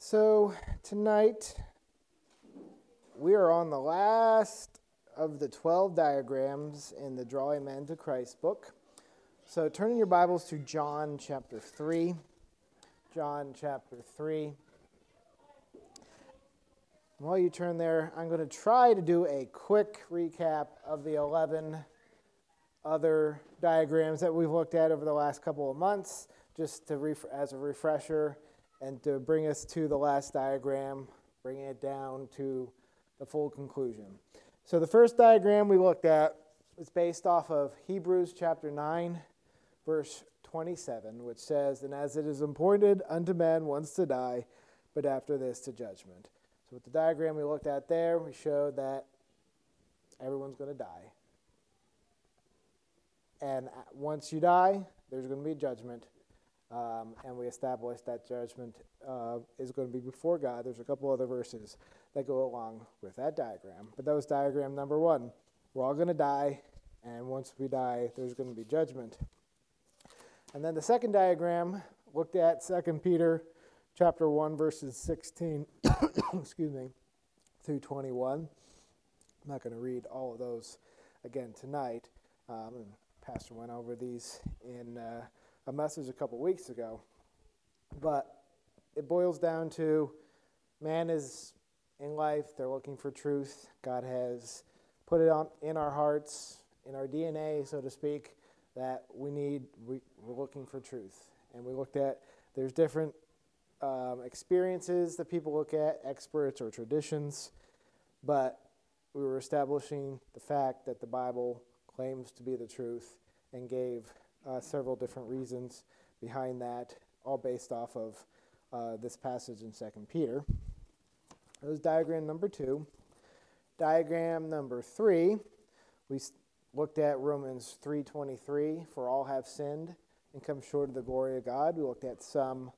So, tonight we are on the last of the 12 diagrams in the Drawing Men to Christ book. So, turn in your Bibles to John chapter 3. John chapter 3. While you turn there, I'm going to try to do a quick recap of the 11 other diagrams that we've looked at over the last couple of months, just to ref- as a refresher and to bring us to the last diagram, bringing it down to the full conclusion. So the first diagram we looked at was based off of Hebrews chapter 9, verse 27, which says, And as it is appointed unto men once to die, but after this to judgment. So with the diagram we looked at there, we showed that everyone's going to die. And uh, once you die, there's going to be judgment. Um, and we established that judgment uh, is going to be before God. There's a couple other verses that go along with that diagram. But that was diagram number one. We're all going to die, and once we die, there's going to be judgment. And then the second diagram looked at 2 Peter chapter 1 verses 16 excuse me through 21. I'm not going to read all of those again tonight. Um, Pastor went over these in uh, a message a couple weeks ago. But it boils down to man is in life, they're looking for truth. God has put it on in our hearts, in our DNA, so to speak, that we need, we, we're looking for truth. And we looked at, there's different um, experiences that people look at, experts or traditions, but we were establishing the fact that the Bible claims to be the truth and gave uh, several different reasons behind that, all based off of uh, this passage in 2 Peter. That was diagram number two. Diagram number three, we looked at Romans 3.23, for all have sinned and come short of the glory of God. We looked at some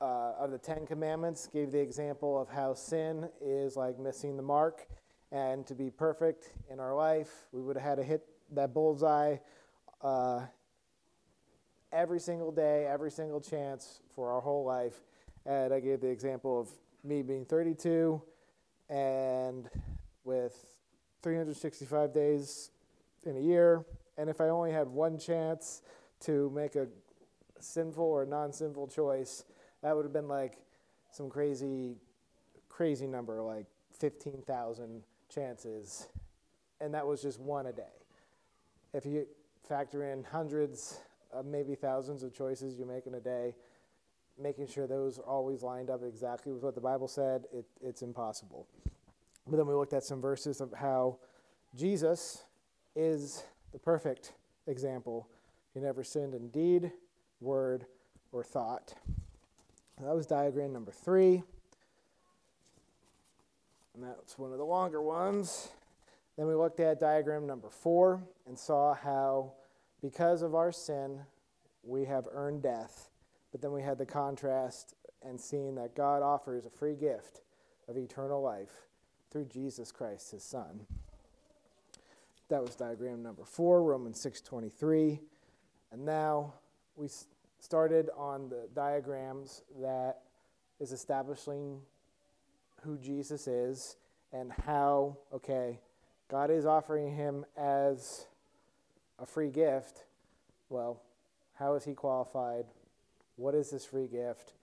uh, of the Ten Commandments, gave the example of how sin is like missing the mark, and to be perfect in our life, we would have had to hit that bullseye uh, every single day, every single chance for our whole life. And I gave the example of me being 32 and with 365 days in a year. And if I only had one chance to make a sinful or non sinful choice, that would have been like some crazy, crazy number, like 15,000 chances. And that was just one a day. If you factor in hundreds, maybe thousands of choices you make in a day, making sure those are always lined up exactly with what the Bible said, it, it's impossible. But then we looked at some verses of how Jesus is the perfect example. He never sinned in deed, word, or thought. That was diagram number three. And that's one of the longer ones. Then we looked at diagram number four and saw how, because of our sin, we have earned death. But then we had the contrast and seeing that God offers a free gift of eternal life through Jesus Christ, his Son. That was diagram number four, Romans 6.23. And now we started on the diagrams that is establishing who Jesus is and how, okay, God is offering him as a free gift. Well, how is he qualified? What is this free gift?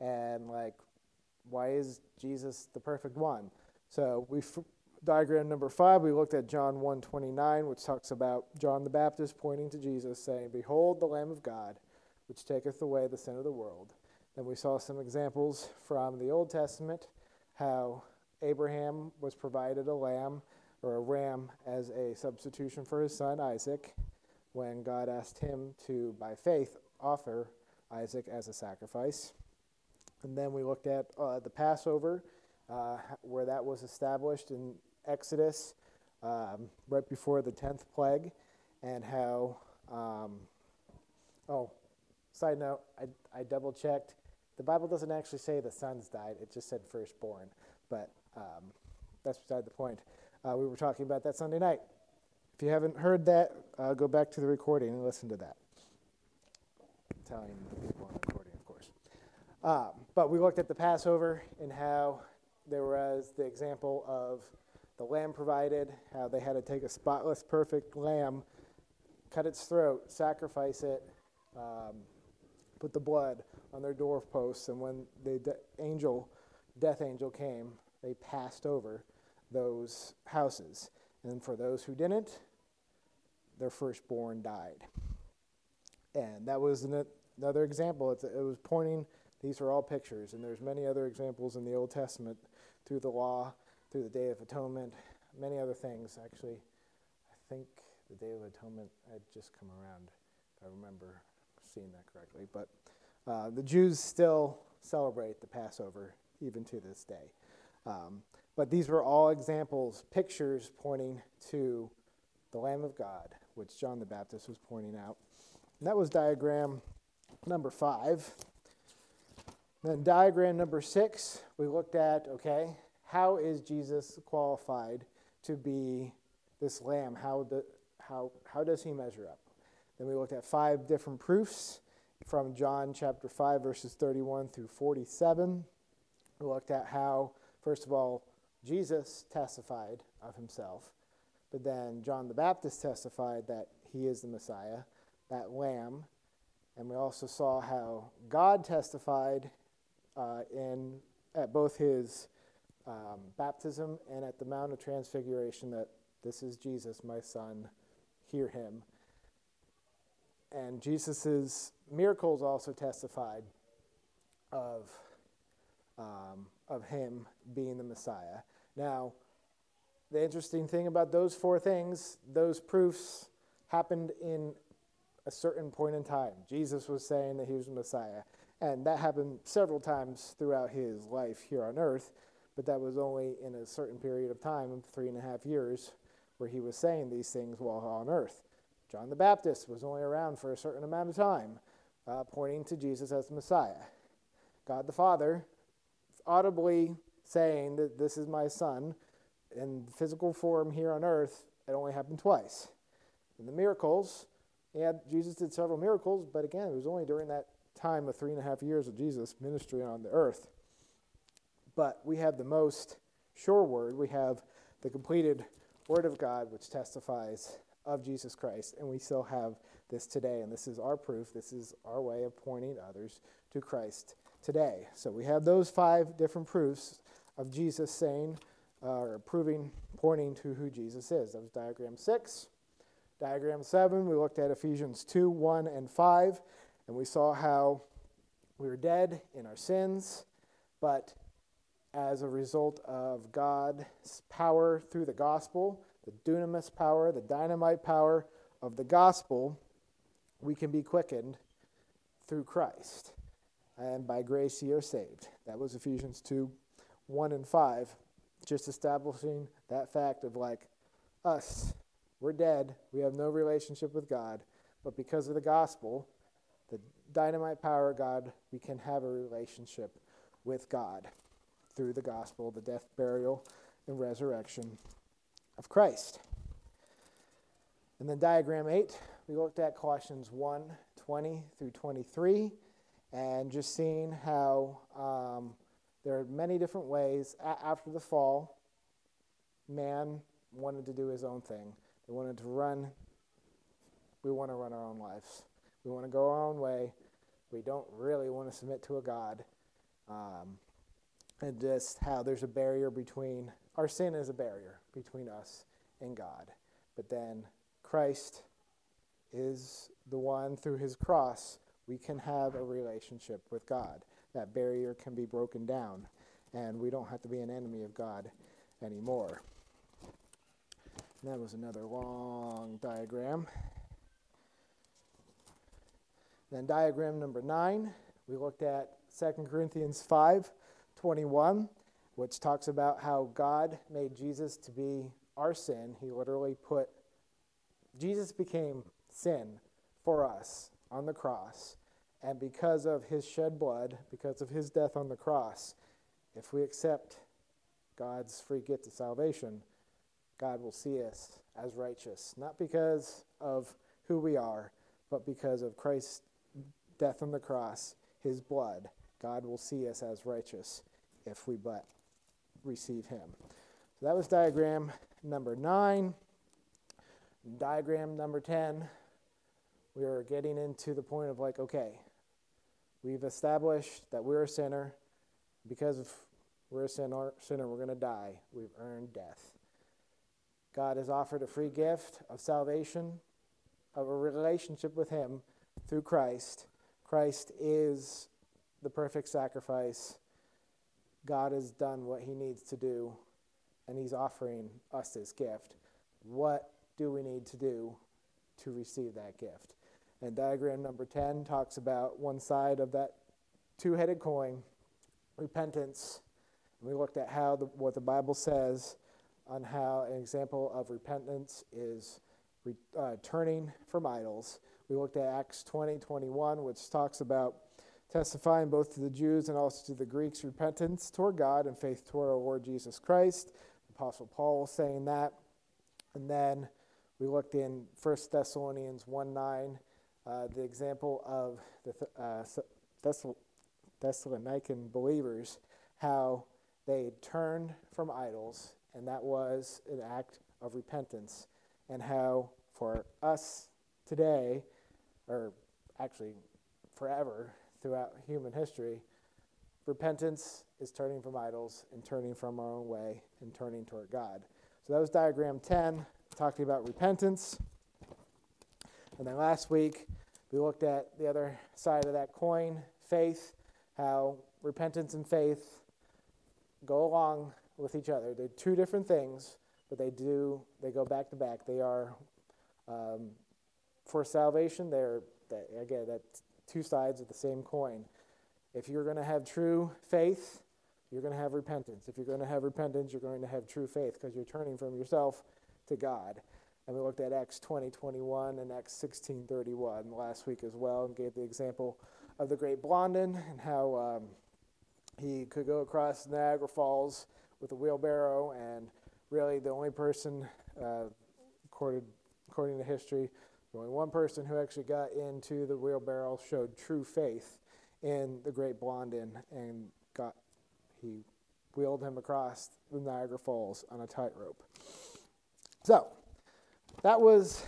And like, why is Jesus the perfect one? So we diagram number five, we looked at John 1:29, which talks about John the Baptist pointing to Jesus, saying, "Behold the Lamb of God, which taketh away the sin of the world." Then we saw some examples from the Old Testament, how Abraham was provided a lamb or a ram as a substitution for his son Isaac when God asked him to, by faith, offer Isaac as a sacrifice. And then we looked at uh, the Passover, uh, where that was established in Exodus um, right before the 10th plague, and how, um, oh, side note, I, I double checked. The Bible doesn't actually say the sons died, it just said firstborn, but um, that's beside the point. Uh, we were talking about that Sunday night. If you haven't heard that, uh, go back to the recording and listen to that. I'm telling the people on the recording, of course. Um, but we looked at the Passover and how there was the example of the lamb provided, how they had to take a spotless, perfect lamb, cut its throat, sacrifice it, um, put the blood on their doorposts, and when the de- angel, death angel came, they passed over those houses. And for those who didn't, their firstborn died. And that was an, another example. It was pointing, these are all pictures, and there's many other examples in the Old Testament through the law, through the Day of Atonement, many other things. Actually, I think the Day of Atonement had just come around, if I remember seeing that correctly. But uh, the Jews still celebrate the Passover even to this day. Um, but these were all examples, pictures pointing to the Lamb of God, which John the Baptist was pointing out. And that was diagram number five. Then, diagram number six, we looked at okay, how is Jesus qualified to be this lamb? How, do, how, how does he measure up? Then we looked at five different proofs from John chapter 5, verses 31 through 47. We looked at how, first of all, Jesus testified of himself, but then John the Baptist testified that he is the Messiah, that lamb. And we also saw how God testified uh, in, at both his um, baptism and at the Mount of Transfiguration that this is Jesus, my son, hear him. And Jesus' miracles also testified of, um, of him being the Messiah. Now, the interesting thing about those four things, those proofs happened in a certain point in time. Jesus was saying that he was the Messiah. And that happened several times throughout his life here on earth, but that was only in a certain period of time, three and a half years, where he was saying these things while on earth. John the Baptist was only around for a certain amount of time, uh, pointing to Jesus as the Messiah. God the Father, audibly saying that this is my son, in physical form here on earth, it only happened twice. In the miracles, yeah, Jesus did several miracles, but again, it was only during that time of three and a half years of Jesus' ministry on the earth. But we have the most sure word. We have the completed Word of God, which testifies of Jesus Christ. And we still have this today. And this is our proof. This is our way of pointing others to Christ today. So we have those five different proofs of Jesus saying, uh, or proving, pointing to who Jesus is. That was diagram six. Diagram seven, we looked at Ephesians 2 1 and 5. And we saw how we were dead in our sins, but as a result of God's power through the gospel, the dunamis power, the dynamite power of the gospel, we can be quickened through Christ. And by grace ye are saved. That was Ephesians 2 1 and 5, just establishing that fact of like us, we're dead, we have no relationship with God, but because of the gospel, the dynamite power of God, we can have a relationship with God through the gospel, the death, burial, and resurrection of Christ. And then diagram 8, we looked at Colossians 1 20 through 23, and just seeing how um, there are many different ways a- after the fall, man wanted to do his own thing. They wanted to run, we want to run our own lives. We want to go our own way. We don't really want to submit to a God. Um, and just how there's a barrier between, our sin is a barrier between us and God. But then Christ is the one through his cross we can have a relationship with God. That barrier can be broken down, and we don't have to be an enemy of God anymore. And that was another long diagram. Then diagram number nine, we looked at 2 Corinthians 5 21, which talks about how God made Jesus to be our sin. He literally put, Jesus became sin for us on the cross. And because of his shed blood, because of his death on the cross, if we accept God's free gift of salvation, God will see us as righteous, not because of who we are, but because of Christ's death on the cross, his blood. God will see us as righteous if we but receive Him. So that was diagram number nine. Diagram number 10, we are getting into the point of like, okay, we've established that we're a sinner. Because we're a sinner, sinner we're going to die. We've earned death. God has offered a free gift of salvation, of a relationship with Him through Christ. Christ is the perfect sacrifice. God has done what He needs to do, and He's offering us this gift. What do we need to do to receive that gift? And diagram number 10 talks about one side of that two headed coin, repentance. And we looked at how the, what the Bible says on how an example of repentance is re, uh, turning from idols. We looked at Acts 20 21, which talks about testifying both to the Jews and also to the Greeks repentance toward God and faith toward our Lord Jesus Christ. Apostle Paul saying that. And then we looked in 1 Thessalonians 1 9, uh, the example of the uh, Thessal- Thessalonican believers, how they turned from idols, and that was an act of repentance, and how for us today, or actually forever throughout human history, repentance is turning from idols and turning from our own way and turning toward God. So that was diagram 10 talking about repentance. And then last week, we looked at the other side of that coin, faith, how repentance and faith go along with each other. They're two different things, but they do, they go back to back. They are, um, for salvation, they're, they, again, that's two sides of the same coin. If you're going to have true faith, you're going to have repentance. If you're going to have repentance, you're going to have true faith because you're turning from yourself to God. And we looked at Acts 20, 21 and Acts 16, 31 last week as well and gave the example of the great Blondin and how um, he could go across Niagara Falls with a wheelbarrow and really the only person, uh, according, according to history, the only one person who actually got into the wheelbarrow showed true faith in the great Blondin and got, he wheeled him across the Niagara Falls on a tightrope. So, that was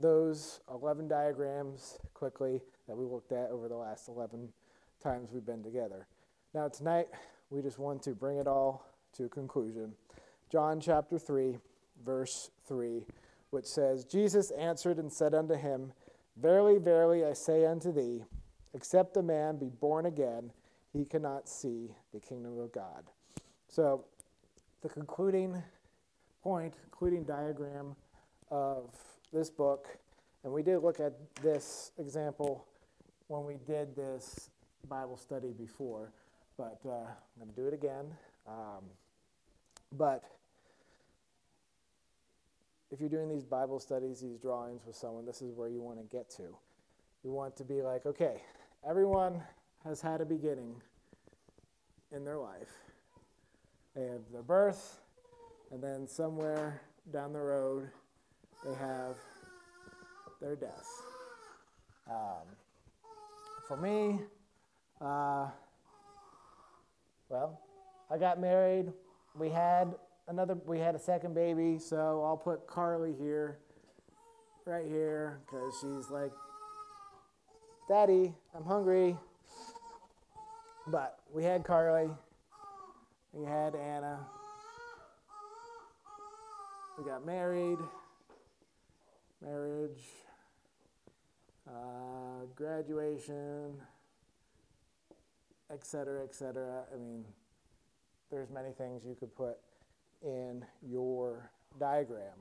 those 11 diagrams quickly that we looked at over the last 11 times we've been together. Now, tonight, we just want to bring it all to a conclusion. John chapter 3, verse 3, which says, Jesus answered and said unto him, Verily, verily, I say unto thee, except a man be born again, he cannot see the kingdom of God. So, the concluding point, including diagram of this book. And we did look at this example when we did this Bible study before, but uh, I'm going to do it again. Um, but if you're doing these Bible studies, these drawings with someone, this is where you want to get to. You want to be like, okay, everyone has had a beginning in their life. They have their birth, and then somewhere down the road, they have their death. Um, for me, uh, well, I got married. We had another. We had a second baby, so I'll put Carly here, right here, because she's like, "Daddy, I'm hungry." But we had Carly. We had Anna. We got married, marriage, uh, graduation, etc., etc. I mean, there's many things you could put in your diagram.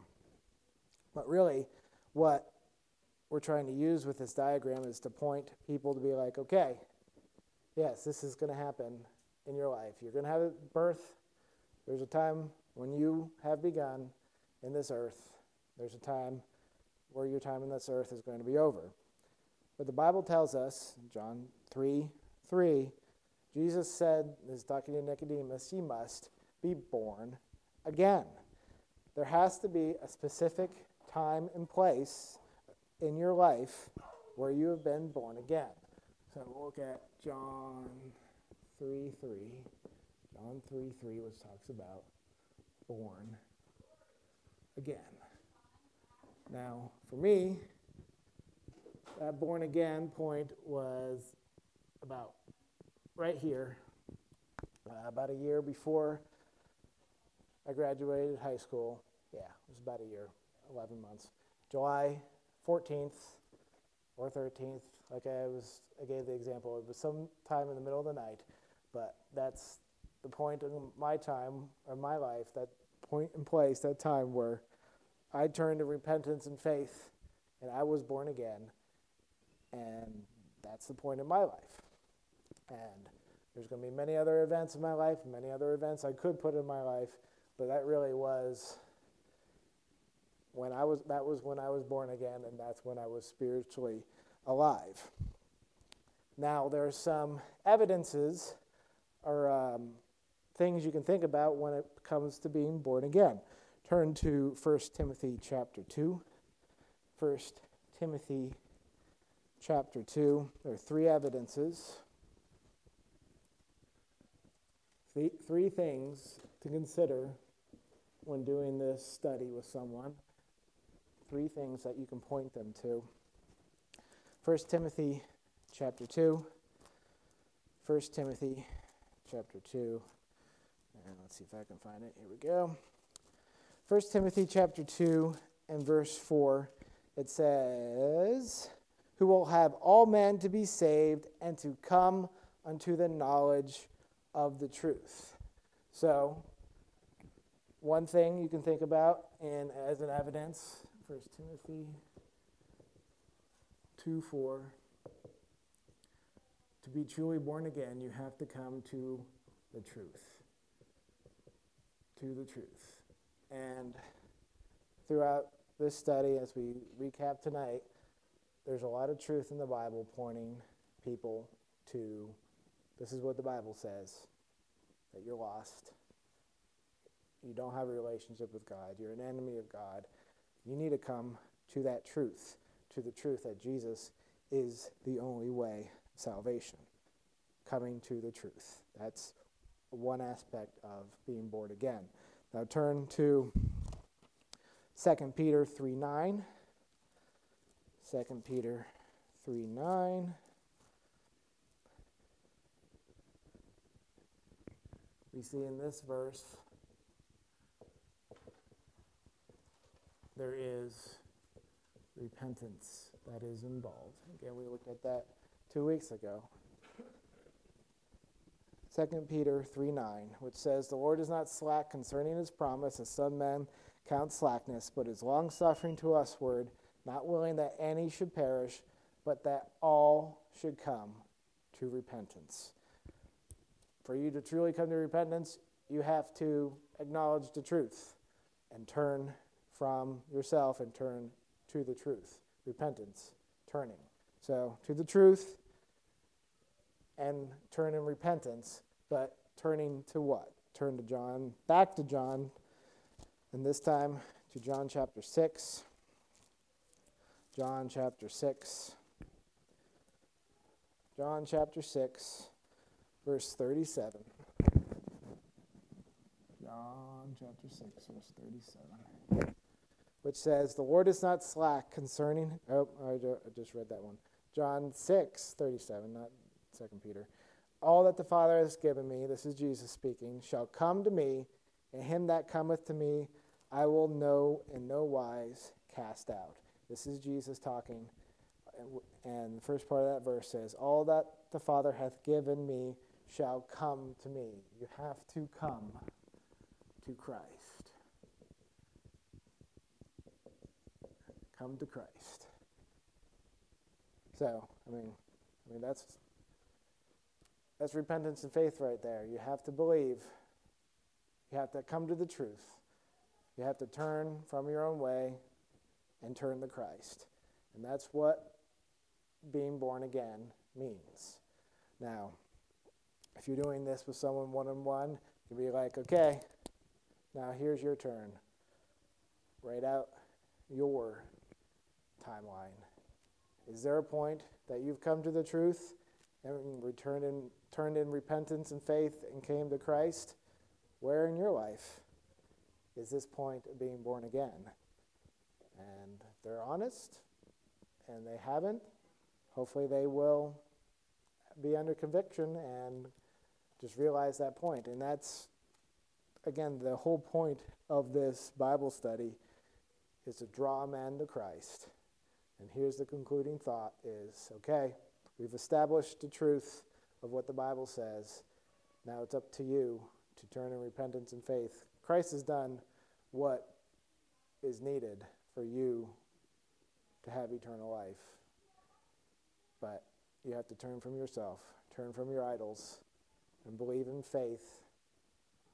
But really, what we're trying to use with this diagram is to point people to be like, okay, yes, this is going to happen in your life. You're going to have a birth. There's a time when you have begun in this earth. There's a time where your time in this earth is going to be over. But the Bible tells us, John 3 3, Jesus said, is talking to Nicodemus, you must be born again. There has to be a specific time and place in your life where you have been born again. So we'll look at John 3 3. John 3 3, which talks about born again. Now, for me, that born again point was about right here, uh, about a year before I graduated high school. Yeah, it was about a year, 11 months. July 14th or 13th, like I was, I gave the example. It was sometime in the middle of the night, but that's the point in my time or my life, that point in place, that time where I turned to repentance and faith, and I was born again, and that's the point in my life. And there's going to be many other events in my life, many other events I could put in my life, but that really was when I was that was when I was born again and that's when I was spiritually alive. Now there are some evidences or um, things you can think about when it comes to being born again. Turn to 1 Timothy chapter 2. 1 Timothy chapter 2. There are three evidences. Three, three things to consider when doing this study with someone. Three things that you can point them to. 1 Timothy chapter 2. 1 Timothy chapter 2. And let's see if I can find it. Here we go. 1 Timothy chapter 2 and verse 4. It says, Who will have all men to be saved and to come unto the knowledge of the truth. So, one thing you can think about and as an evidence, 1 Timothy 2 4. To be truly born again, you have to come to the truth. To the truth. And throughout this study, as we recap tonight, there's a lot of truth in the Bible pointing people to this is what the Bible says that you're lost. You don't have a relationship with God. You're an enemy of God. You need to come to that truth, to the truth that Jesus is the only way salvation. Coming to the truth. That's one aspect of being born again. Now turn to 2 Peter 3 9. 2 Peter 3 9. We see in this verse there is repentance that is involved. Again, we looked at that two weeks ago. 2 Peter 3 9, which says, The Lord is not slack concerning his promise, as some men count slackness, but is longsuffering to usward, not willing that any should perish, but that all should come to repentance. For you to truly come to repentance, you have to acknowledge the truth and turn from yourself and turn to the truth. Repentance, turning. So, to the truth and turn in repentance, but turning to what? Turn to John, back to John, and this time to John chapter 6. John chapter 6. John chapter 6 verse 37. John chapter 6, verse 37. Which says, The Lord is not slack concerning. Oh, I just read that one. John 6, 37, not 2 Peter. All that the Father has given me, this is Jesus speaking, shall come to me, and him that cometh to me I will know in no wise cast out. This is Jesus talking. And the first part of that verse says, All that the Father hath given me shall come to me. You have to come to Christ. Come to Christ. So, I mean, I mean that's that's repentance and faith right there. You have to believe. You have to come to the truth. You have to turn from your own way and turn to Christ. And that's what being born again means. Now, if you're doing this with someone one on one, you can be like, okay, now here's your turn. Write out your timeline. Is there a point that you've come to the truth and returned in, turned in repentance and faith and came to Christ, where in your life is this point of being born again? And they're honest and they haven't. Hopefully, they will be under conviction and just realize that point. And that's, again, the whole point of this Bible study is to draw men to Christ. And here's the concluding thought is, okay, we've established the truth of what the Bible says. Now it's up to you to turn in repentance and faith. Christ has done what is needed for you to have eternal life. But you have to turn from yourself, turn from your idols, and believe in faith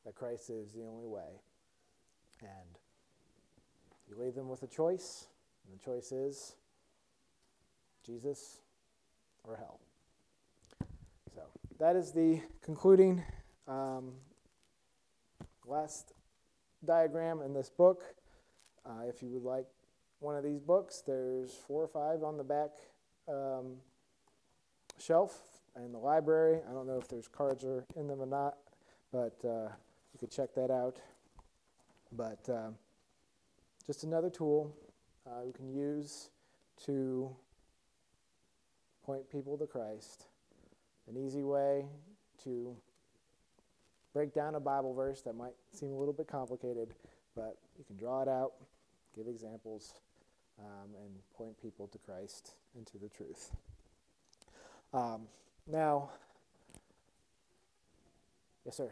that Christ is the only way. And you leave them with a choice, and the choice is Jesus or hell. So that is the concluding um, last diagram in this book. Uh, if you would like one of these books, there's four or five on the back um, shelf in the library. I don't know if there's cards or in them or not, but uh, you could check that out. But um, just another tool uh, we can use to point people to Christ. An easy way to break down a Bible verse that might seem a little bit complicated, but you can draw it out, give examples, um, and point people to Christ and to the truth. Um, now, yes, sir.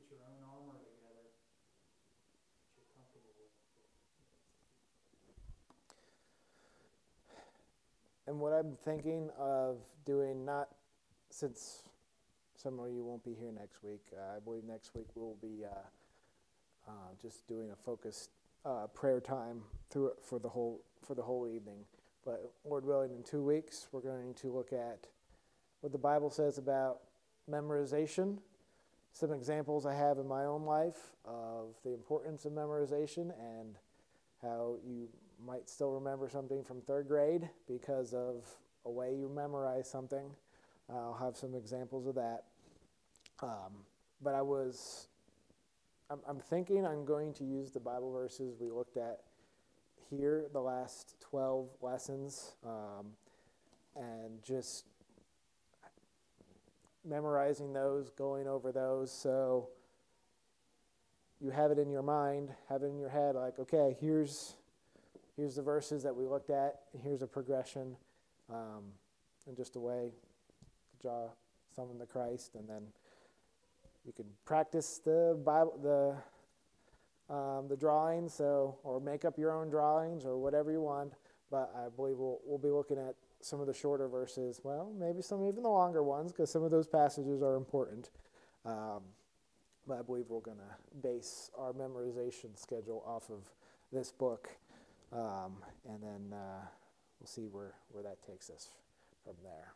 your own armor together, that you're comfortable with. And what I'm thinking of doing, not since some of you won't be here next week, uh, I believe next week we'll be uh, uh, just doing a focused uh, prayer time through for the whole for the whole evening. But Lord willing, in two weeks we're going to look at what the Bible says about memorization. Some examples I have in my own life of the importance of memorization and how you might still remember something from third grade because of a way you memorize something. I'll have some examples of that. Um, but I was, I'm, I'm thinking I'm going to use the Bible verses we looked at here, the last 12 lessons, um, and just memorizing those, going over those. So you have it in your mind, have it in your head, like, okay, here's here's the verses that we looked at, here's a progression, um, and just a way to draw someone to Christ, and then you can practice the Bible, the um, the drawings, so or make up your own drawings or whatever you want. But I believe we'll we'll be looking at some of the shorter verses. Well, maybe some even the longer ones, because some of those passages are important. Um, but I believe we're going to base our memorization schedule off of this book. Um, and then uh, we'll see where, where that takes us from there.